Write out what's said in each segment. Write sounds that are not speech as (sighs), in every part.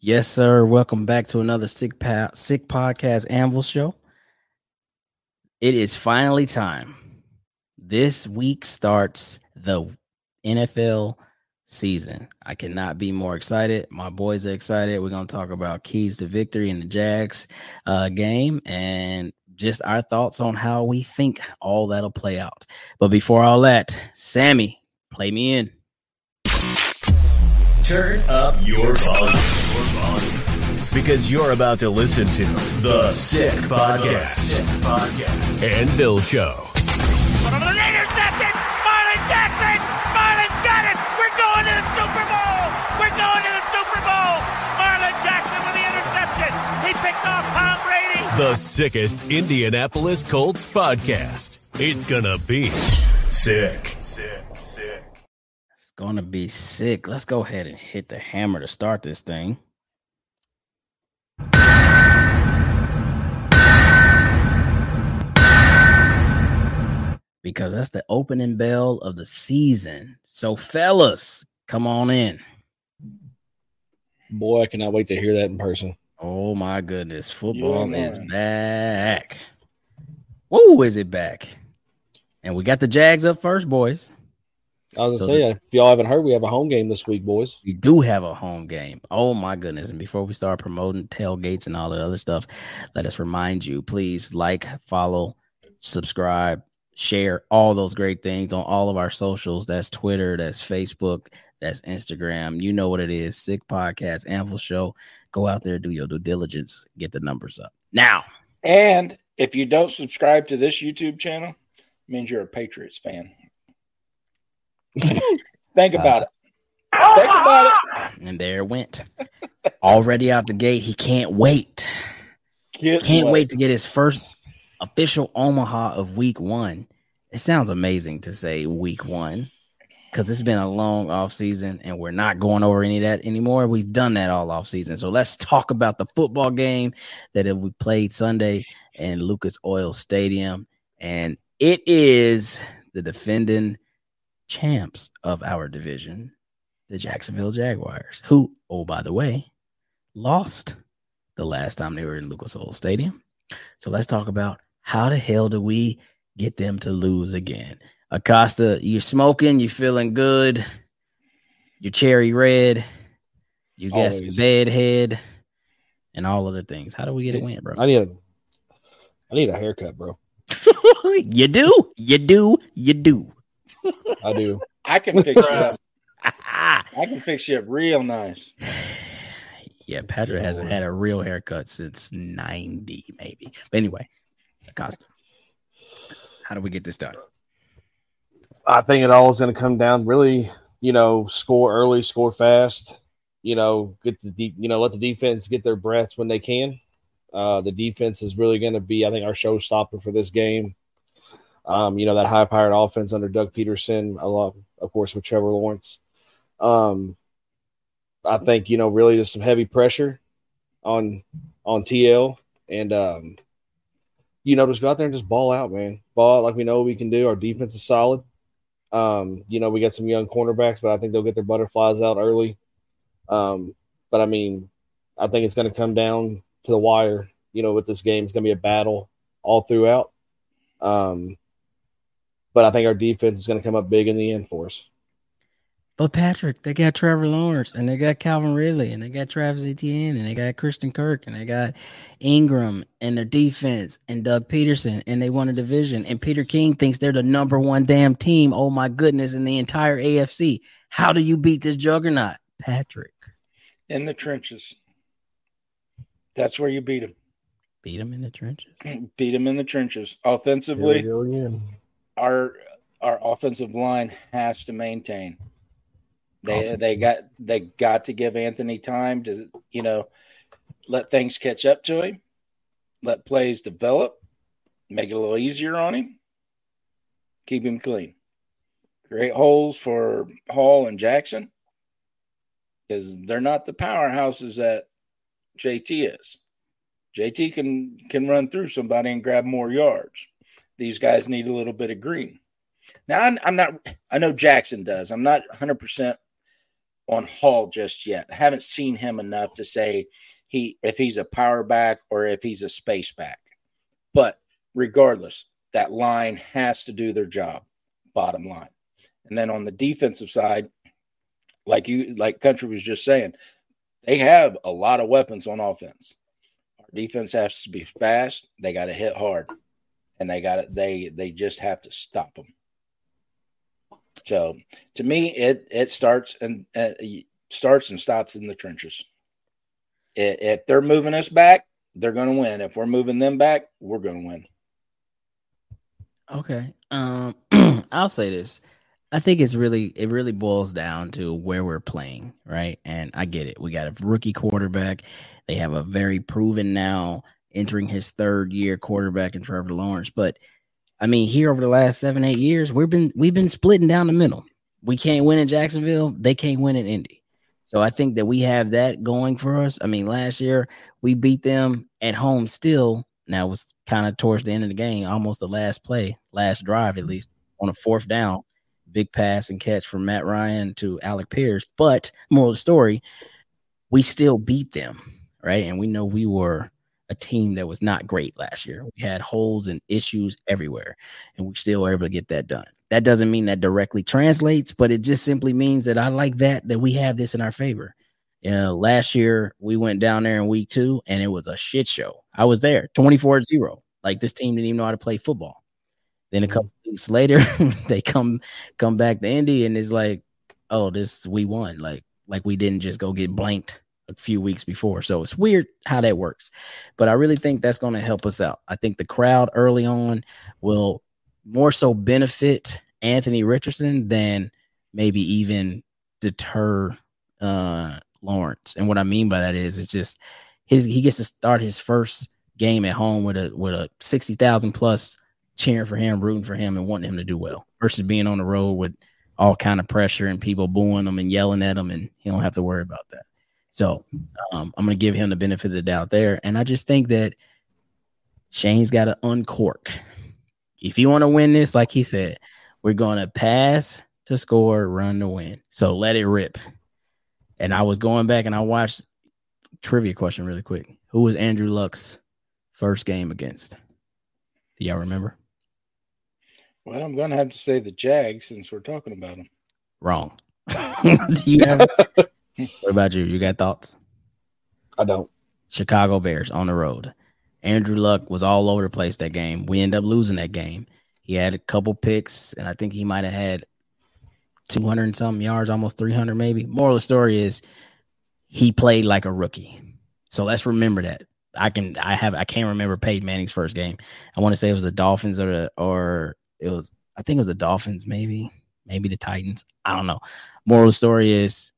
Yes, sir. Welcome back to another sick pa- sick podcast Anvil show. It is finally time. This week starts the NFL season. I cannot be more excited. My boys are excited. We're going to talk about keys to victory in the Jags uh, game and just our thoughts on how we think all that'll play out. But before all that, Sammy, play me in. Turn up your volume. Because you're about to listen to The Sick Podcast. Sick Podcast. Anvil Show. Intercepted! Marlin Jackson! Marlin's got it! We're going to the Super Bowl! We're going to the Super Bowl! Marlin Jackson with the interception! He picked off Tom Brady! The sickest Indianapolis Colts podcast. It's gonna be sick. Sick. Sick. To be sick. Let's go ahead and hit the hammer to start this thing. Because that's the opening bell of the season. So, fellas, come on in. Boy, I cannot wait to hear that in person. Oh my goodness. Football Yeah, is back. Whoa, is it back? And we got the Jags up first, boys. I was So gonna say, if y'all haven't heard, we have a home game this week, boys. We do have a home game. Oh my goodness. And before we start promoting tailgates and all that other stuff, let us remind you please like, follow, subscribe, share all those great things on all of our socials. That's Twitter, that's Facebook, that's Instagram. You know what it is. Sick Podcast, Anvil Show. Go out there, do your due diligence, get the numbers up. Now, And if you don't subscribe to this YouTube channel, it means you're a Patriots fan. (laughs) Think uh, about it. Think about it. and there it went. Already out the gate. He can't wait. Get Can't wait to get his first official Omaha of week one. It sounds amazing to say week one because it's been a long off season and we're not going over any of that anymore. We've done that all off season. So let's talk about the football game that we played Sunday in Lucas Oil Stadium. And it is the defending champs of our division, the Jacksonville Jaguars, who, oh, by the way, lost the last time they were in Lucas Oil Stadium. So let's talk about how the hell do we get them to lose again? Acosta, you're smoking, you're feeling good, you're cherry red, you got Always. bed head, and all other things. How do we get a win, bro? I need a, I need a haircut, bro. (laughs) you do, you do, you do. I do. I can fix you up. I can fix you up real nice. (sighs) yeah, Patrick hasn't had a real haircut since 90, maybe. But anyway, Acosta, how do we get this done? I think it all is going to come down really, you know, score early, score fast. You know, get the deep, you know, let the defense get their breath when they can. Uh, the defense is really going to be, I think, our showstopper for this game. Um, you know, that high powered offense under Doug Pederson, a lot, of course, with Trevor Lawrence. Um, I think, you know, really just some heavy pressure on on TL and um, you know, just go out there and just ball out, man. Ball out like we know we can do. Our defense is solid. Um, you know, we got some young cornerbacks, but I think they'll get their butterflies out early. Um, but I mean, I think it's going to come down to the wire. You know, with this game, it's going to be a battle all throughout. Um, but I think our defense is going to come up big in the end for us. But Patrick, they got Trevor Lawrence and they got Calvin Ridley and they got Travis Etienne and they got Christian Kirk and they got Engram and their defense and Doug Pederson and they won a division and Peter King thinks they're the number one damn team. Oh my goodness, in the entire AFC. How do you beat this juggernaut, Patrick? In the trenches. That's where you beat them. Beat them in the trenches. Beat them in the trenches. Offensively, go again. Our our offensive line has to maintain. They Offensive they got they got to give Anthony time to you know let things catch up to him, let plays develop, make it a little easier on him, keep him clean. Create holes for Hall and Jackson because they're not the powerhouses that JT is. JT can can run through somebody and grab more yards. These guys need a little bit of green. Now I'm, I'm not. I know Jackson does. I'm not 100 percent on Hall just yet. I haven't seen him enough to say he if he's a power back or if he's a space back. But regardless, that line has to do their job, bottom line. And then on the defensive side, like you like country was just saying, they have a lot of weapons on offense. Our defense has to be fast, they got to hit hard. And they got it they they just have to stop them. So to me, it it starts and uh, starts and stops in the trenches. If they're moving us back, they're going to win. If we're moving them back, we're going to win. Okay. Um, (clears throat) I'll say this. I think it's really it really boils down to where we're playing, right? And I get it. We got a rookie quarterback. They have a very proven now entering his third year quarterback in Trevor Lawrence. But I mean, here over the last seven, eight years, we've been we've been splitting down the middle. We can't win in Jacksonville. They can't win in Indy. So I think that we have that going for us. I mean, last year we beat them at home still. Now it was kind of towards the end of the game, almost the last play, last drive at least, on a fourth down. Big pass and catch from Matt Ryan to Alec Pierce. But moral of the story, we still beat them, right? And we know we were a team that was not great last year. We had holes and issues everywhere, and we still were able to get that done. That doesn't mean that directly translates, but it just simply means that I like that that we have this in our favor. You know, last year we went down there in week two and it was a shit show. I was there 24 0. Like this team didn't even know how to play football. Then a mm-hmm. couple weeks later, (laughs) they come come back to Indy and it's like, oh, this we won. Like like we didn't just go get blanked a few weeks before. So it's weird how that works. But I really think that's going to help us out. I think the crowd early on will more so benefit Anthony Richardson than maybe even deter uh, Lawrence. And what I mean by that is it's just his he gets to start his first game at home with a with a sixty thousand plus cheering for him, rooting for him, and wanting him to do well versus being on the road with all kind of pressure and people booing him and yelling at him, and he don't have to worry about that. So um, I'm going to give him the benefit of the doubt there, and I just think that Shane's got to uncork if you want to win this, like he said, we're going to pass to score, run to win. So let it rip. And I was going back and I watched trivia question really quick. Who was Andrew Luck's first game against? Do y'all remember? Well, I'm going to have to say the Jags since we're talking about them. Wrong. (laughs) (laughs) Do you have? (laughs) what about you? You got thoughts? I don't. Chicago Bears on the road. Andrew Luck was all over the place that game. We end up losing that game. He had a couple picks, and I think he might have had 200 and something yards, almost 300 maybe. Moral of the story is he played like a rookie. So let's remember that. I can I have I can't remember Peyton Manning's first game. I want to say it was the Dolphins or the or it was I think it was the Dolphins maybe maybe the Titans. I don't know. Moral of the story is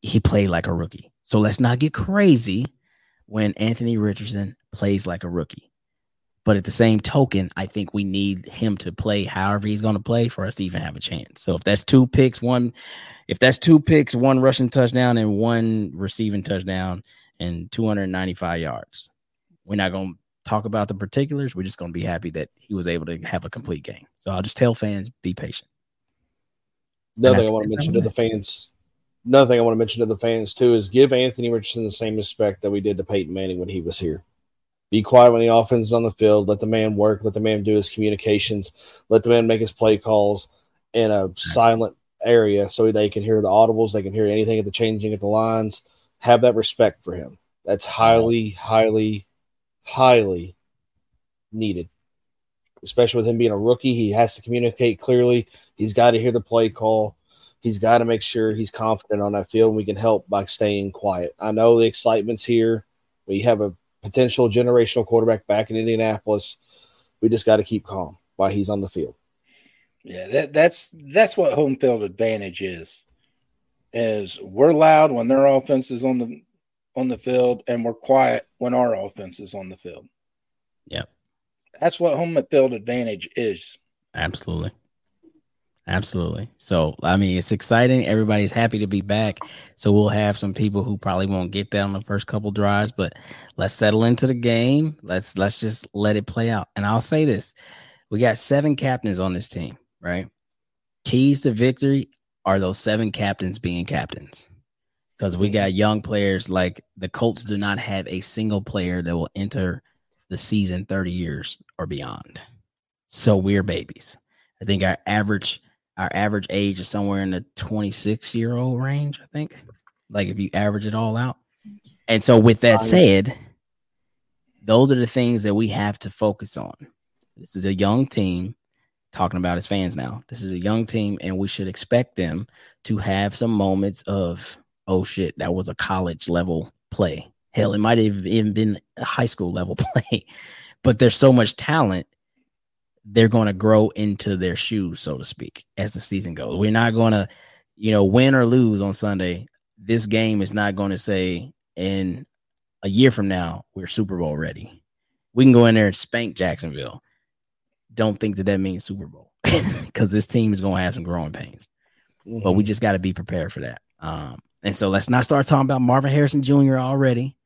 he played like a rookie. So let's not get crazy when Anthony Richardson plays like a rookie. But at the same token, I think we need him to play however he's going to play for us to even have a chance. So if that's two picks, one, if that's two picks, one rushing touchdown and one receiving touchdown and 295 yards, we're not going to talk about the particulars. We're just going to be happy that he was able to have a complete game. So I'll just tell fans, be patient. Another thing I want to mention to the fans another thing I want to mention to the fans too is give Anthony Richardson the same respect that we did to Peyton Manning when he was here. Be quiet when the offense is on the field. Let the man work. Let the man do his communications. Let the man make his play calls in a silent area so they can hear the audibles. They can hear anything at the changing at the lines. Have that respect for him. That's highly, highly, highly needed. Especially with him being a rookie, he has to communicate clearly. He's got to hear the play call he's got to make sure he's confident on that field. And we can help by staying quiet. I know the excitement's here. We have a potential generational quarterback back in Indianapolis. We just got to keep calm while he's on the field. Yeah, that, that's that's what home field advantage is. Is we're loud when their offense is on the on the field, and we're quiet when our offense is on the field. Yeah, that's what home field advantage is. Absolutely. Absolutely. So, I mean, it's exciting. Everybody's happy to be back. So, we'll have some people who probably won't get that on the first couple drives, but let's settle into the game. Let's let's just let it play out. And I'll say this. We got seven captains on this team, right? Keys to victory are those seven captains being captains. Because we got young players like the Colts do not have a single player that will enter the season 30 years or beyond. So we're babies. I think our average our average age is somewhere in the 26 year old range, I think. Like if you average it all out. And so with that said, those are the things that we have to focus on. This is a young team talking about as fans now. This is a young team, and we should expect them to have some moments of, oh shit, that was a college level play. Hell, it might have even been a high school level (laughs) play, but there's so much talent. They're going to grow into their shoes, so to speak, as the season goes. We're not going to, you know, win or lose on Sunday. This game is not going to say in a year from now we're Super Bowl ready. We can go in there and spank Jacksonville don't think that that means Super Bowl (laughs) because this team is going to have some growing pains. Mm-hmm. But we just got to be prepared for that. Um, and so let's not start talking about Marvin Harrison Jr. already.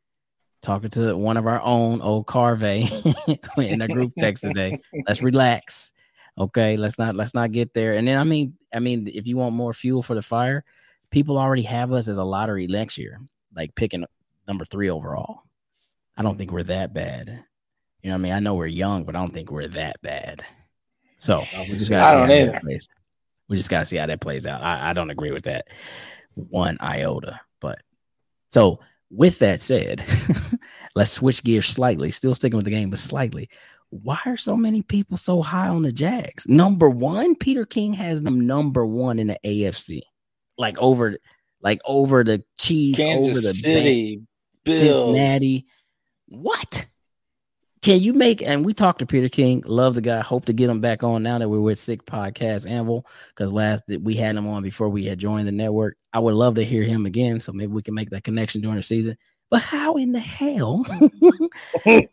Talking to one of our own old Carve (laughs) in a group (laughs) text today. Let's relax. Okay, let's not let's not get there. And then I mean, I mean, if you want more fuel for the fire, people already have us as a lottery next year, like picking number three overall. I don't think we're mm-hmm. that bad. You know what I mean? I know we're young, but I don't think we're that bad. So we just got. I don't either. We just got to see how that plays out. I, I don't agree with that one iota. But so with that said, (laughs) let's switch gears slightly. Still sticking with the game, but slightly. Why are so many people so high on the Jags? Number one, Peter King has them number one in the AFC, like over, like over the Chiefs, Kansas over the City, Cincinnati. What? Can you make and we talked to Peter King, love the guy, hope to get him back on now that we're with Sick Podcast Anvil because last we had him on before we had joined the network. I would love to hear him again, so maybe we can make that connection during the season. But how in the hell (laughs)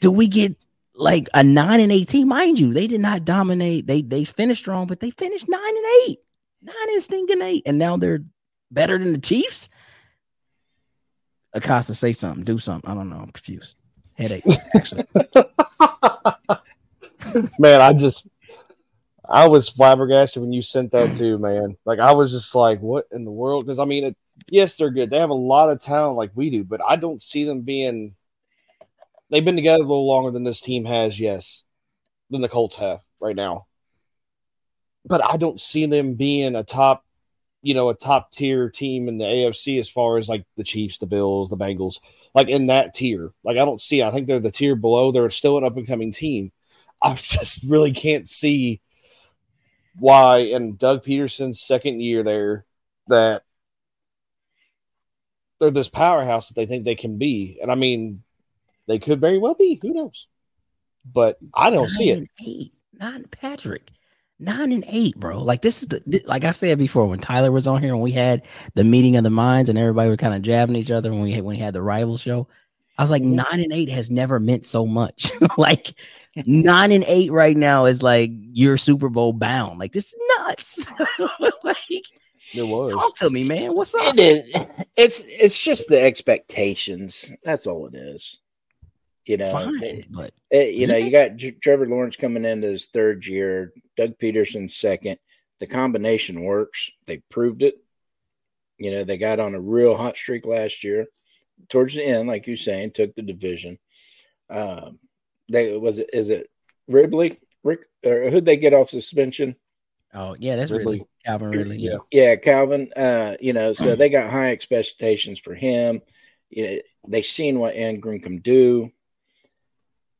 do we get like a nine and eighteen? Mind you, they did not dominate. They they finished strong, but they finished nine and eight, nine and stinking eight, and now they're better than the Chiefs. Acosta, say something, do something. I don't know. I'm confused headache. Actually, (laughs) man, I just I was flabbergasted when you sent that (clears throat) too, man. Like I was just like, what in the world? Because I mean, it, yes, they're good. They have a lot of talent like we do, but I don't see them being. They've been together a little longer than this team has, yes, than the Colts have right now. But I don't see them being a top you know, a top tier team in the AFC as far as like the Chiefs, the Bills, the Bengals, like in that tier. Like I don't see, I think they're the tier below. They're still an up and coming team. I (laughs) just really can't see why in Doug Pederson's second year there that they're this powerhouse that they think they can be. And I mean, they could very well be. Who knows? But I don't see it. Eight, not Patrick nine and eight, bro. Like this is the like I said before when Tyler was on here and we had the meeting of the minds and everybody was kind of jabbing each other when we had, when we had the rival show. I was like mm-hmm. nine and eight has never meant so much. (laughs) (laughs) like nine and eight right now is like you're Super Bowl bound. Like this is nuts. (laughs) like it was. Talk to me, man. What's up? It is. It's it's just the expectations. That's all it is. You know, Fine, it, but it, you know, you got J- Trevor Lawrence coming into his third year, Doug Pederson second. The combination works. They proved it. You know, they got on a real hot streak last year. Towards the end, like you're saying, took the division. Um, they was it is it Ridley? Rick or who'd they get off suspension? Oh yeah, that's Ridley. Ridley. Calvin Ridley. Yeah, yeah, Calvin. Uh, you know, so they got high expectations for him. You know, they seen what Engram can do.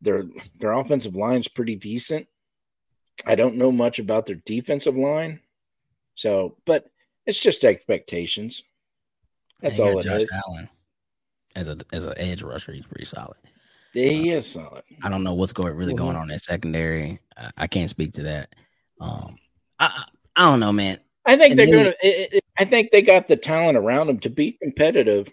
Their their offensive line's pretty decent. I don't know much about their defensive line. So, but it's just expectations. That's all it Josh is. Allen as a as an edge rusher, he's pretty solid. Yeah, He uh, is solid. I don't know what's going really mm-hmm. going on in secondary. I, I, can't speak to that. Um, I I don't know, man. I think and they're gonna. I think they got the talent around them to be competitive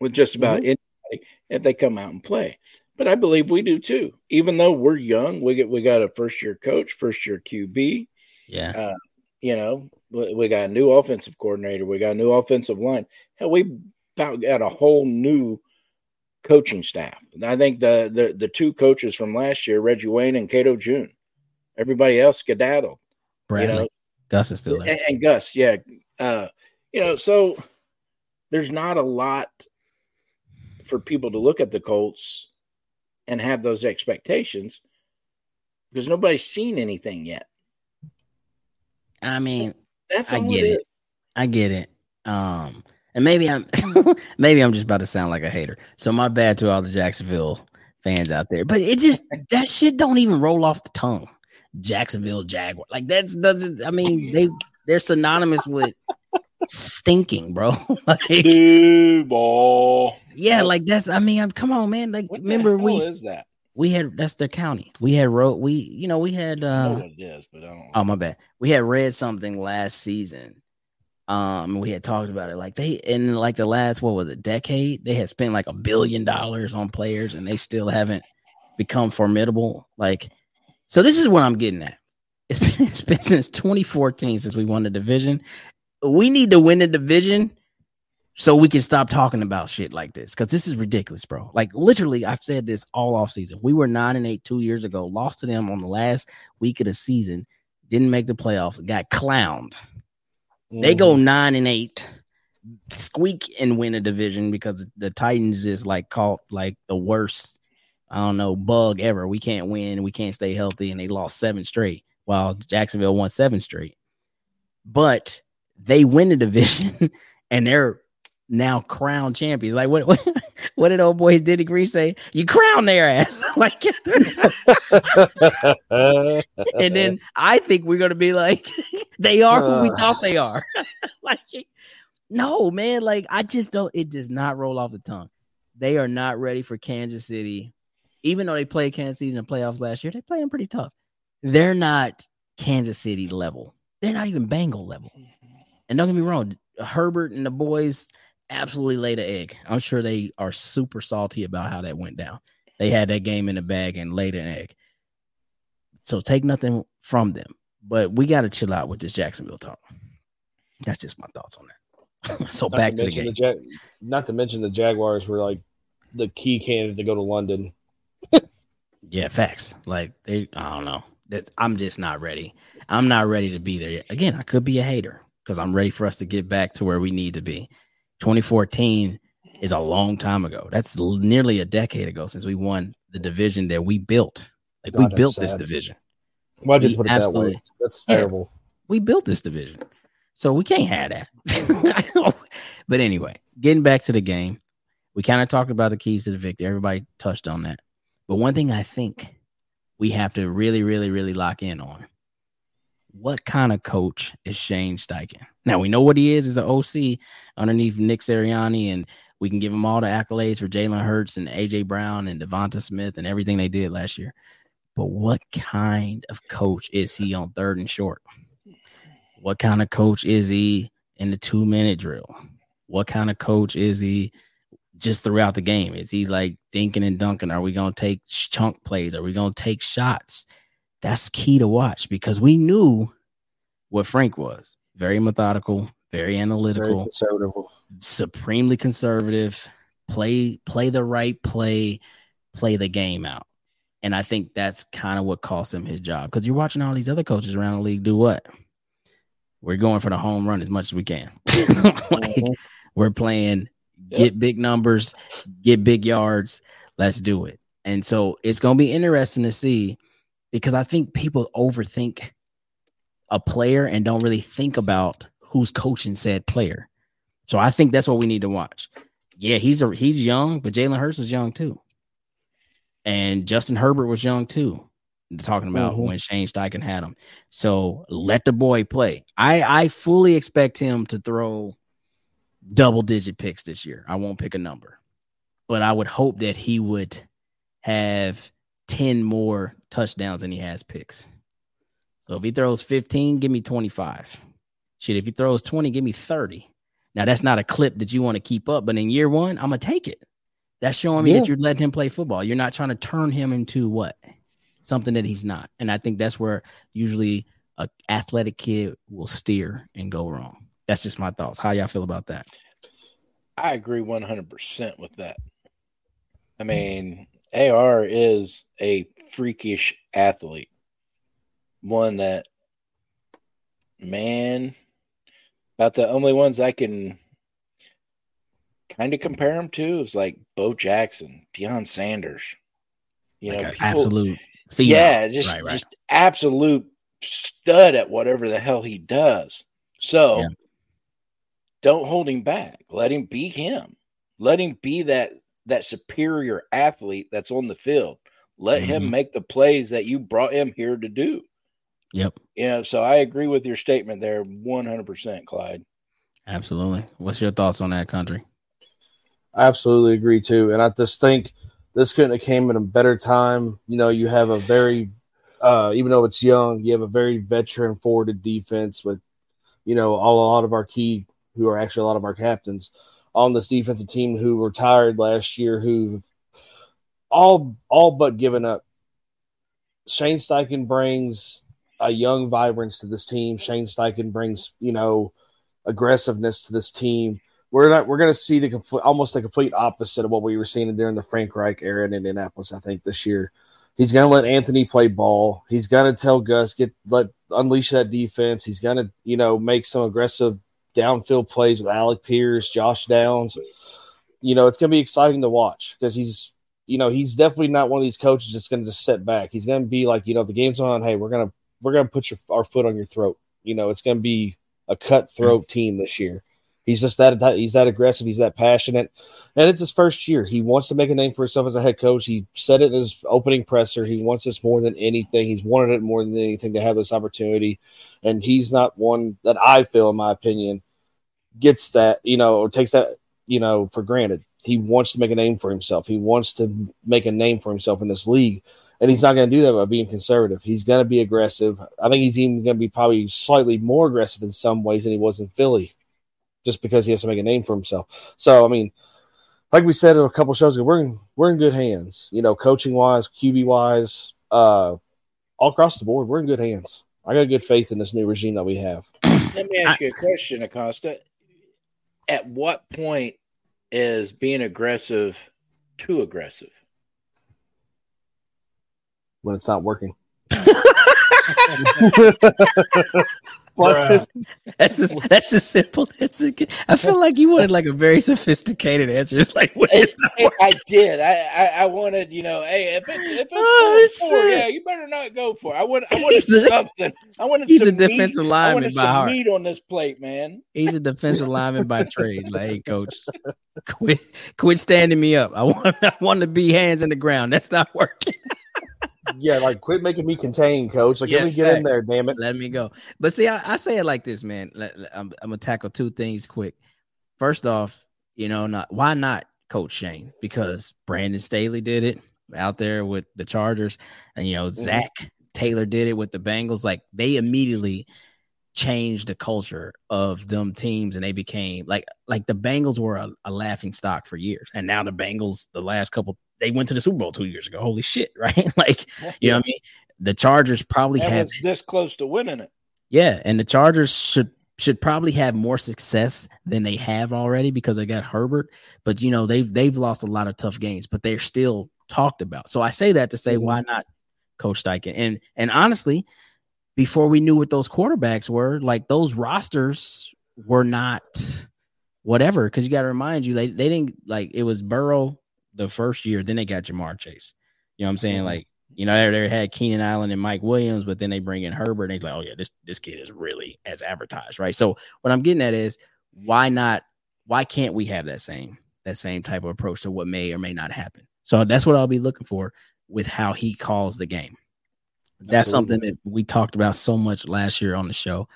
with just about mm-hmm. anybody if they come out and play but I believe we do too. Even though we're young, we get we got a first year coach, first year QB. Yeah. Uh, you know, we got a new offensive coordinator, we got a new offensive line. Hell, we got a whole new coaching staff. I think the the the two coaches from last year, Reggie Wayne and Cato June. Everybody else skedaddled. Bradley. You know, Gus is still there. and, and Gus, yeah. Uh, you know, so there's not a lot for people to look at the Colts and have those expectations because nobody's seen anything yet. I mean, That's I get it it. I get it. Um, and maybe I'm (laughs) maybe I'm just about to sound like a hater. So my bad to all the Jacksonville fans out there. But it just (laughs) that shit don't even roll off the tongue. Jacksonville Jaguar. Like that's doesn't I mean they they're synonymous with stinking, bro. (laughs) like Boo ball. yeah, like that's I mean, I'm, come on, man. Like What remember the hell we is that? we had that's their county. We had road we you know, we had I know uh what it is, but I don't. Oh my bad. We had read something last season. Um, we had talked about it. Like they in like the last what was it decade, they had spent like a billion dollars on players, and they still haven't become formidable. Like, so this is what I'm getting at. It's been, (laughs) it's been since 2014 since we won the division. We need to win the division so we can stop talking about shit like this because this is ridiculous, bro. Like literally, I've said this all off season. We were nine and eight two years ago, lost to them on the last week of the season, didn't make the playoffs, got clowned. They go Mm-hmm. nine and eight, squeak and win a division because the Titans is like caught like the worst, I don't know, bug ever. We can't win, we can't stay healthy, and they lost seven straight while Jacksonville won seven straight. But they win the division (laughs) and they're now crown champions. Like what (laughs) what, what did old boy Denny Green say? You crown their ass. (laughs) like (laughs) and then I think we're gonna be like, they are who we (sighs) thought they are. like, no, man. Like, I just don't. It does not roll off the tongue. They are not ready for Kansas City, even though they played Kansas City in the playoffs last year. They played them pretty tough. They're not Kansas City level. They're not even Bengal level. And don't get me wrong, Herbert and the boys absolutely laid an egg. I'm sure they are super salty about how that went down. They had that game in the bag and laid an egg. So take nothing from them. But we got to chill out with this Jacksonville talk. That's just my thoughts on that. (laughs) so Not back to the mention game. Jag- not to mention the Jaguars were like the key candidate to go to London. Yeah, facts. Like they, I don't know. That's I'm just not ready. I'm not ready to be there yet. Again, I could be a hater because I'm ready for us to get back to where we need to be. 2014 is a long time ago. That's nearly a decade ago since we won the division that we built. Like we God, that's built this division. Why did you put it that way? That's Yeah. terrible. we built this division. So we can't have that. (laughs) but anyway, getting back to the game, we kind of talked about the keys to the victory. Everybody touched on that. But one thing I think we have to really, really, really lock in on what kind of coach is Shane Steichen? Now we know what he is as an OC underneath Nick Sirianni, and we can give him all the accolades for Jalen Hurts and AJ Brown and Devonta Smith and everything they did last year. But what kind of coach is he on third and short? What kind of coach is he in the two minute drill? What kind of coach is he just throughout the game? Is he like dinking and dunking? Are we going to take chunk plays? Are we going to take shots? That's key to watch because we knew what Frank was very methodical, very Very analytical, conservative. supremely conservative, play play the right play, play the game out. And I think that's kind of what cost him his job. Because you're watching all these other coaches around the league do what? We're going for the home run as much as we can. (laughs) like Mhm. we're playing Yep. get big numbers, get big yards. Let's do it. And so it's going to be interesting to see because I think people overthink a player and don't really think about who's coaching said player. So I think that's what we need to watch. Yeah, he's a he's young, but Jalen Hurts was young too. And Justin Herbert was young too. Talking about Mhm. when Shane Steichen had him. So let the boy play. I I fully expect him to throw double digit picks this year. I won't pick a number. But I would hope that he would have 10 more touchdowns than he has picks. So if he throws 15, give me 25. Shit, if he throws 20, give me 30. Now that's not a clip that you want to keep up, but in year one, I'm gonna take it. That's showing me Yeah. that you're letting him play football. You're not trying to turn him into what? Something that he's not. And I think that's where usually a athletic kid will steer and go wrong. That's just my thoughts. How y'all feel about that? I agree 100% with that. I mean, AR is a freakish athlete, one that Man, about the only ones I can kind of compare him to is like Bo Jackson, Deion Sanders. You know, Like a people- absolute phenom. yeah, just Right, right. just absolute stud at whatever the hell he does. So Yeah. don't hold him back. Let him be him. Let him be that that superior athlete that's on the field. Let him Mhm. make the plays that you brought him here to do. Yep, You know, so I agree with your statement there 100%, Clyde. absolutely. What's your thoughts on that country? I absolutely agree too. And I just think this couldn't have came at a better time. You know, you have a very uh even though it's young, you have a very veteran forwarded defense with, you know, all a lot of our key who are actually a lot of our captains on this defensive team who retired last year who all all but given up. Shane Steichen brings a young vibrance to this team. Shane Steichen brings, you know, aggressiveness to this team we're not we're going to see the complete almost the complete opposite of what we were seeing during the Frank Reich era in Indianapolis. I think this year he's going to let Anthony play ball. He's going to tell Gus get let unleash that defense. He's going to you know make some aggressive downfield plays with Alec Pierce, Josh Downs. You know it's going to be exciting to watch because he's you know he's definitely not one of these coaches that's going to just sit back. He's going to be like you know the game's on. Hey, we're gonna we're gonna put your our foot on your throat. You know it's going to be a cutthroat mm-hmm. team this year. He's just that he's that aggressive. He's that passionate, and it's his first year. He wants to make a name for himself as a head coach. He said it in his opening presser. He wants this more than anything. He's wanted it more than anything to have this opportunity, and he's not one that I feel, in my opinion, gets that you know or takes that you know for granted. He wants to make a name for himself. He wants to make a name for himself in this league, and he's not going to do that by being conservative. He's going to be aggressive. I think he's even going to be probably slightly more aggressive in some ways than he was in Philly just because he has to make a name for himself. So I mean, like we said a couple shows ago, we're in we're in good hands. You know, coaching wise, QB wise, uh, all across the board, we're in good hands. I got good faith in this new regime that we have. Let me ask you a question, Acosta. At what point is being aggressive too aggressive? When it's not working. (laughs) (laughs) Bruh. (laughs) That's as, that's as simple as it get. I feel like you wanted like a very sophisticated answer. It's like what It- is it- I did. I, I I wanted, you know, hey, if it's if it's Oh, four, four, shit. yeah, you better not go for it. I want I wanted He's something. I wanted he's a some defensive meat. I lineman wanted by some heart. meat on this plate, man. He's a defensive lineman by trade. Like, hey, coach, quit quit standing me up. I want I want to be hands in the ground. That's not working. Yeah, like quit making me contain, coach. Like Yeah, let me get in there, damn it. Let me go. But see, I, I say it like this, man. I'm, I'm gonna tackle two things quick. First off, you know, not why not Coach Shane? Because Brandon Staley did it out there with the Chargers, and you know mm-hmm. Zac Taylor did it with the Bengals. Like they immediately changed the culture of them teams, and they became like like the Bengals were a, a laughing stock for years, and now the Bengals, the last couple, they went to the Super Bowl two years ago. Holy shit, (laughs) right? like you know what I mean. The Chargers probably That have this close to winning it. yeah, and the Chargers should should probably have more success than they have already because they got Herbert. But you know they've they've lost a lot of tough games, but they're still talked about. So I say that to say Mhm. why not Coach Steichen? And and honestly, before we knew what those quarterbacks were, like those rosters were not whatever. Because you got to remind you, they they didn't like it was Burrow the first year, then they got Ja'Marr Chase. You know what I'm saying? Mhm. Like you know, they, they had Keenan Allen and Mike Williams, but then they bring in Herbert, and he's like, "Oh yeah, this this kid is really as advertised, right?" So what I'm getting at is, why not? Why can't we have that same that same type of approach to what may or may not happen? So that's what I'll be looking for with how he calls the game. That's something that we talked about so much last year on the show.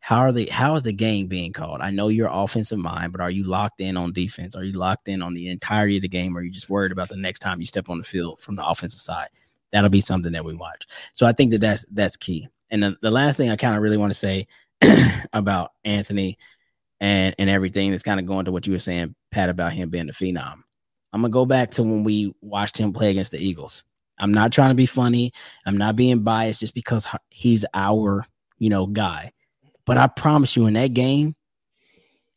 How are the how is the game being called? I know you're offensive mind, but are you locked in on defense? Are you locked in on the entirety of the game? Or are you just worried about the next time you step on the field from the offensive side? That'll be something that we watch. So I think that that's that's key. And the, the last thing I kind of really want to say (clears throat) about Anthony and and everything that's kind of going to what you were saying, Pat, about him being a phenom. I'm gonna go back to when we watched him play against the Eagles. I'm not trying to be funny. I'm not being biased just because he's our, you know, guy. But I promise you, in that game,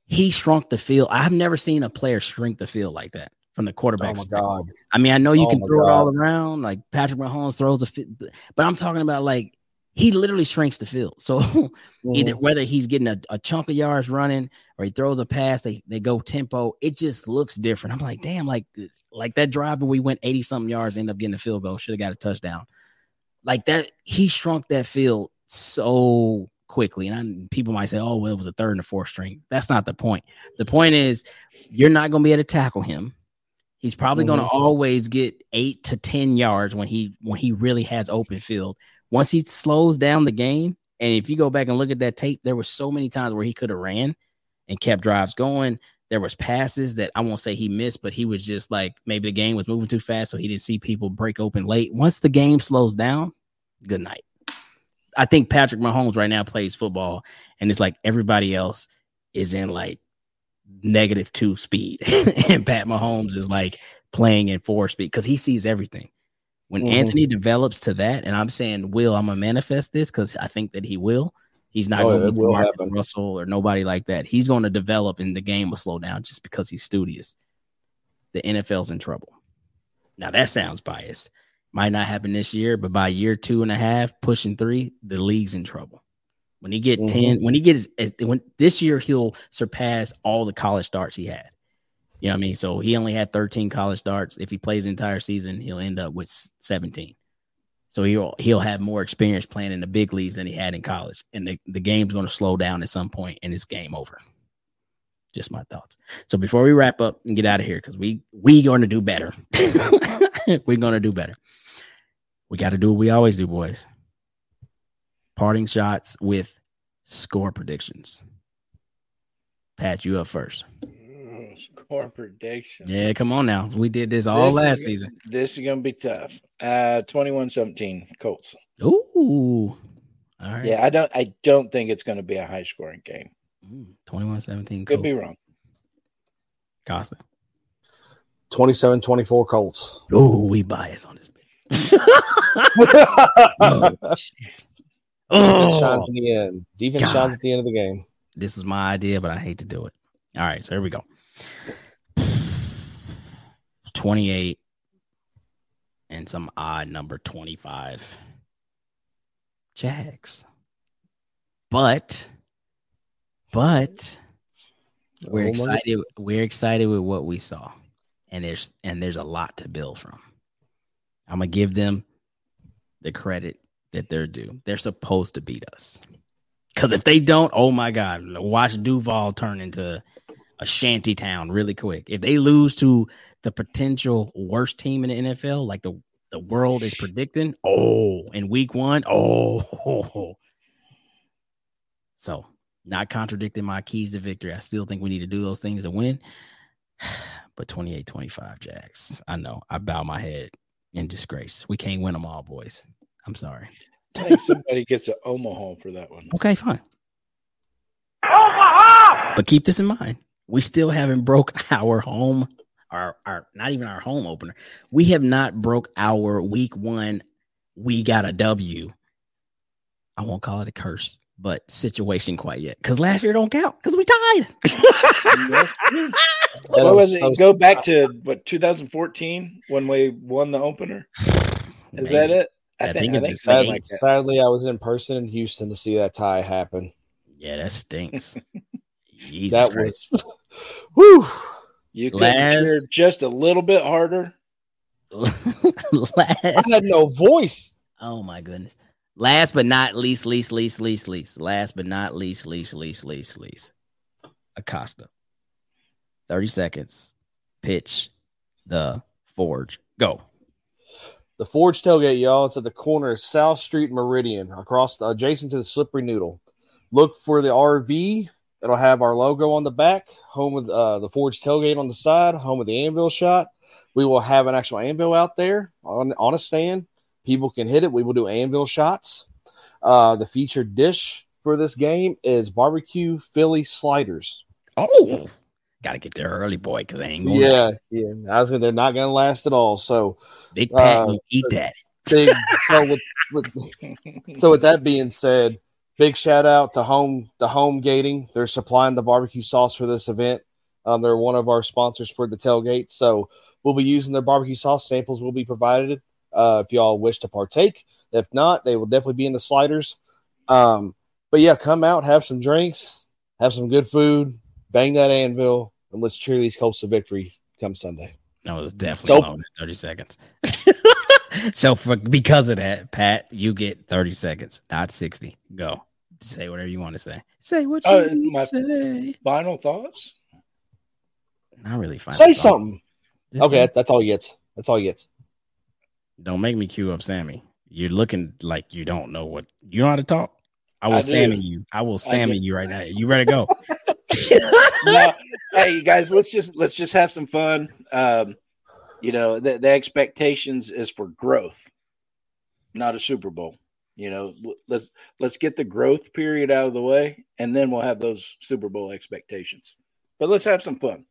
he shrunk the field. I've never seen a player shrink the field like that from the quarterback. Oh my god. I mean, I know you Oh can throw it all around, like Patrick Mahomes throws a fit, but I'm talking about like he literally shrinks the field. So (laughs) either Mhm. whether he's getting a, a chunk of yards running or he throws a pass, they they go tempo. It just looks different. I'm like, damn, like like that drive where we went 80 something yards, end up getting a field goal, should have got a touchdown. Like that, he shrunk that field so quickly. And I, people might say, oh, well, it was a third and a fourth string. That's not the point. The point is, you're not going to be able to tackle him. He's probably going to mm-hmm. always get eight to ten yards when he when he really has open field. Once he slows down the game, and if you go back and look at that tape, there were so many times where he could have ran and kept drives going. There was passes that I won't say he missed, but he was just like maybe the game was moving too fast, so he didn't see people break open late. Once the game slows down, good night. I think Patrick Mahomes right now plays football, and it's like everybody else is in like negative two speed, (laughs) and Pat Mahomes is like playing in four speed because he sees everything. When Mhm. Anthony develops to that, and I'm saying, Will, I'm gonna manifest this because I think that he will. He's not Oh, going to be Marcus happen. Russell or nobody like that. He's going to develop, and the game will slow down just because he's studious. The NFL's in trouble. Now that sounds biased. Might not happen this year, but by year two and a half, pushing three, the league's in trouble. When he get Mhm. ten, when he gets when this year he'll surpass all the college starts he had. You know what I mean? So he only had 13 college starts. If he plays the entire season, he'll end up with 17. So he'll he'll have more experience playing in the big leagues than he had in college. And the, the game's going to slow down at some point and it's game over. Just my thoughts. So before we wrap up and get out of here, because we we going to do better. We're going to do better. We got to do what we always do, boys. Parting shots with score predictions. Pat, you up first. Mm, Score prediction. Yeah, come on now. We did this all This last is- season. This is gonna be tough. Uh 21-17 Colts. Ooh. All right. Yeah, I don't I don't think it's gonna be a high scoring game. Mm, 21 17. Could be wrong. Costa. 27 24 Colts. Oh, we bias on this. bitch. (laughs) oh. (laughs) Defense Oh, shines in the end. Defense God. shines at the end of the game. this is my idea, but I hate to do it. All right, so here we go. (sighs) 28 and some odd number 25. Jags. But, but we're Oh excited. We're excited with what we saw. And there's and there's a lot to build from. I'm gonna give them the credit that they're due. They're supposed to beat us. Because if they don't, oh my God, watch Duval turn into a shanty town really quick. If they lose to the potential worst team in the NFL, like the, the world is predicting, oh, in week one, oh. (laughs) So, not contradicting my keys to victory. I still think we need to do those things to win. (sighs) But 28 25 Jags. I know. I bow my head in disgrace. We can't win them all, boys. I'm sorry. I think somebody gets an Omaha for that one. Okay, fine. Omaha! But keep this in mind. We still haven't broke (laughs) our home, our our not even our home opener. We have not broke our week one. We got a W. I won't call it a curse, but situation quite yet. Because last year don't count because we tied. (laughs) What was was it? so Go back to what 2014 when we won the opener. (sighs) Is that it? I think it's the something same. Sadly, like sadly, I was in person in Houston to see that tie happen. Yeah, that stinks. (laughs) Jesus that Christ. was, (laughs) whew. You could Last- cheer just a little bit harder. last... I had no voice. Oh my goodness. Last but not least, least, least, least, least. Last but not least, least, least, least, least. Acosta. 30 seconds. Pitch the forge. Go. The Forge tailgate, y'all. It's at the corner of South Street Meridian, across adjacent to the Slippery Noodle. Look for the RV. It'll have our logo on the back. Home of uh, the Forge tailgate on the side. Home of the anvil shot. We will have an actual anvil out there on on a stand. People can hit it. We will do anvil shots. Uh, the featured dish for this game is barbecue Philly sliders. Oh, got to get there early, boy, because I ain't going Yeah, yeah. I was gonna, they're not going to last at all. So Big Pat, Uh, you eat that. big. so with, with so with that being said, big shout out to home the home gating. They're supplying the barbecue sauce for this event. Um, they're one of our sponsors for the tailgate, so we'll be using their barbecue sauce. Samples will be provided uh, if y'all wish to partake. If not, they will definitely be in the sliders. Um, but yeah, come out, have some drinks, have some good food, bang that anvil, and let's cheer these Colts to victory come Sunday. That was definitely So- 30 seconds. (laughs) so for because of that, Pat, you get 30 seconds, not 60. Go. Say whatever you want to say. Say what you Uh, need to my- say. Final thoughts? Not really fine. Say something. Just Okay, say- that's, that's all he gets. That's all he gets. Don't make me cue up Sammy. You're looking like you don't know what you know how to talk. I will I do. Sammy you. I will Sammy do. you right now. You ready to go? (laughs) (laughs) no, hey guys, let's just let's just have some fun. Um, you know, the, the expectations is for growth, not a Super Bowl. You know, let's let's get the growth period out of the way, and then we'll have those Super Bowl expectations. But let's have some fun.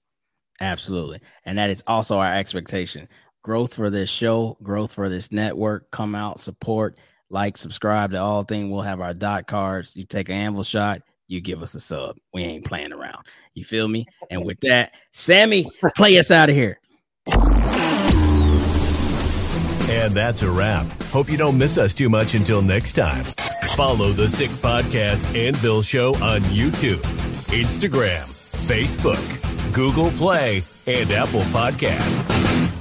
Absolutely. And that is also our expectation. Growth for this show, growth for this network. Come out, support, like, subscribe to all thing. We'll have our dot cards. You take an anvil shot, you give us a sub. We ain't playing around. You feel me? And with that, Sammy, play us out of here. And that's a wrap. Hope you don't miss us too much until next time. Follow the Sick Podcast and Bill Show on YouTube, Instagram, Facebook, Google Play, and Apple Podcast.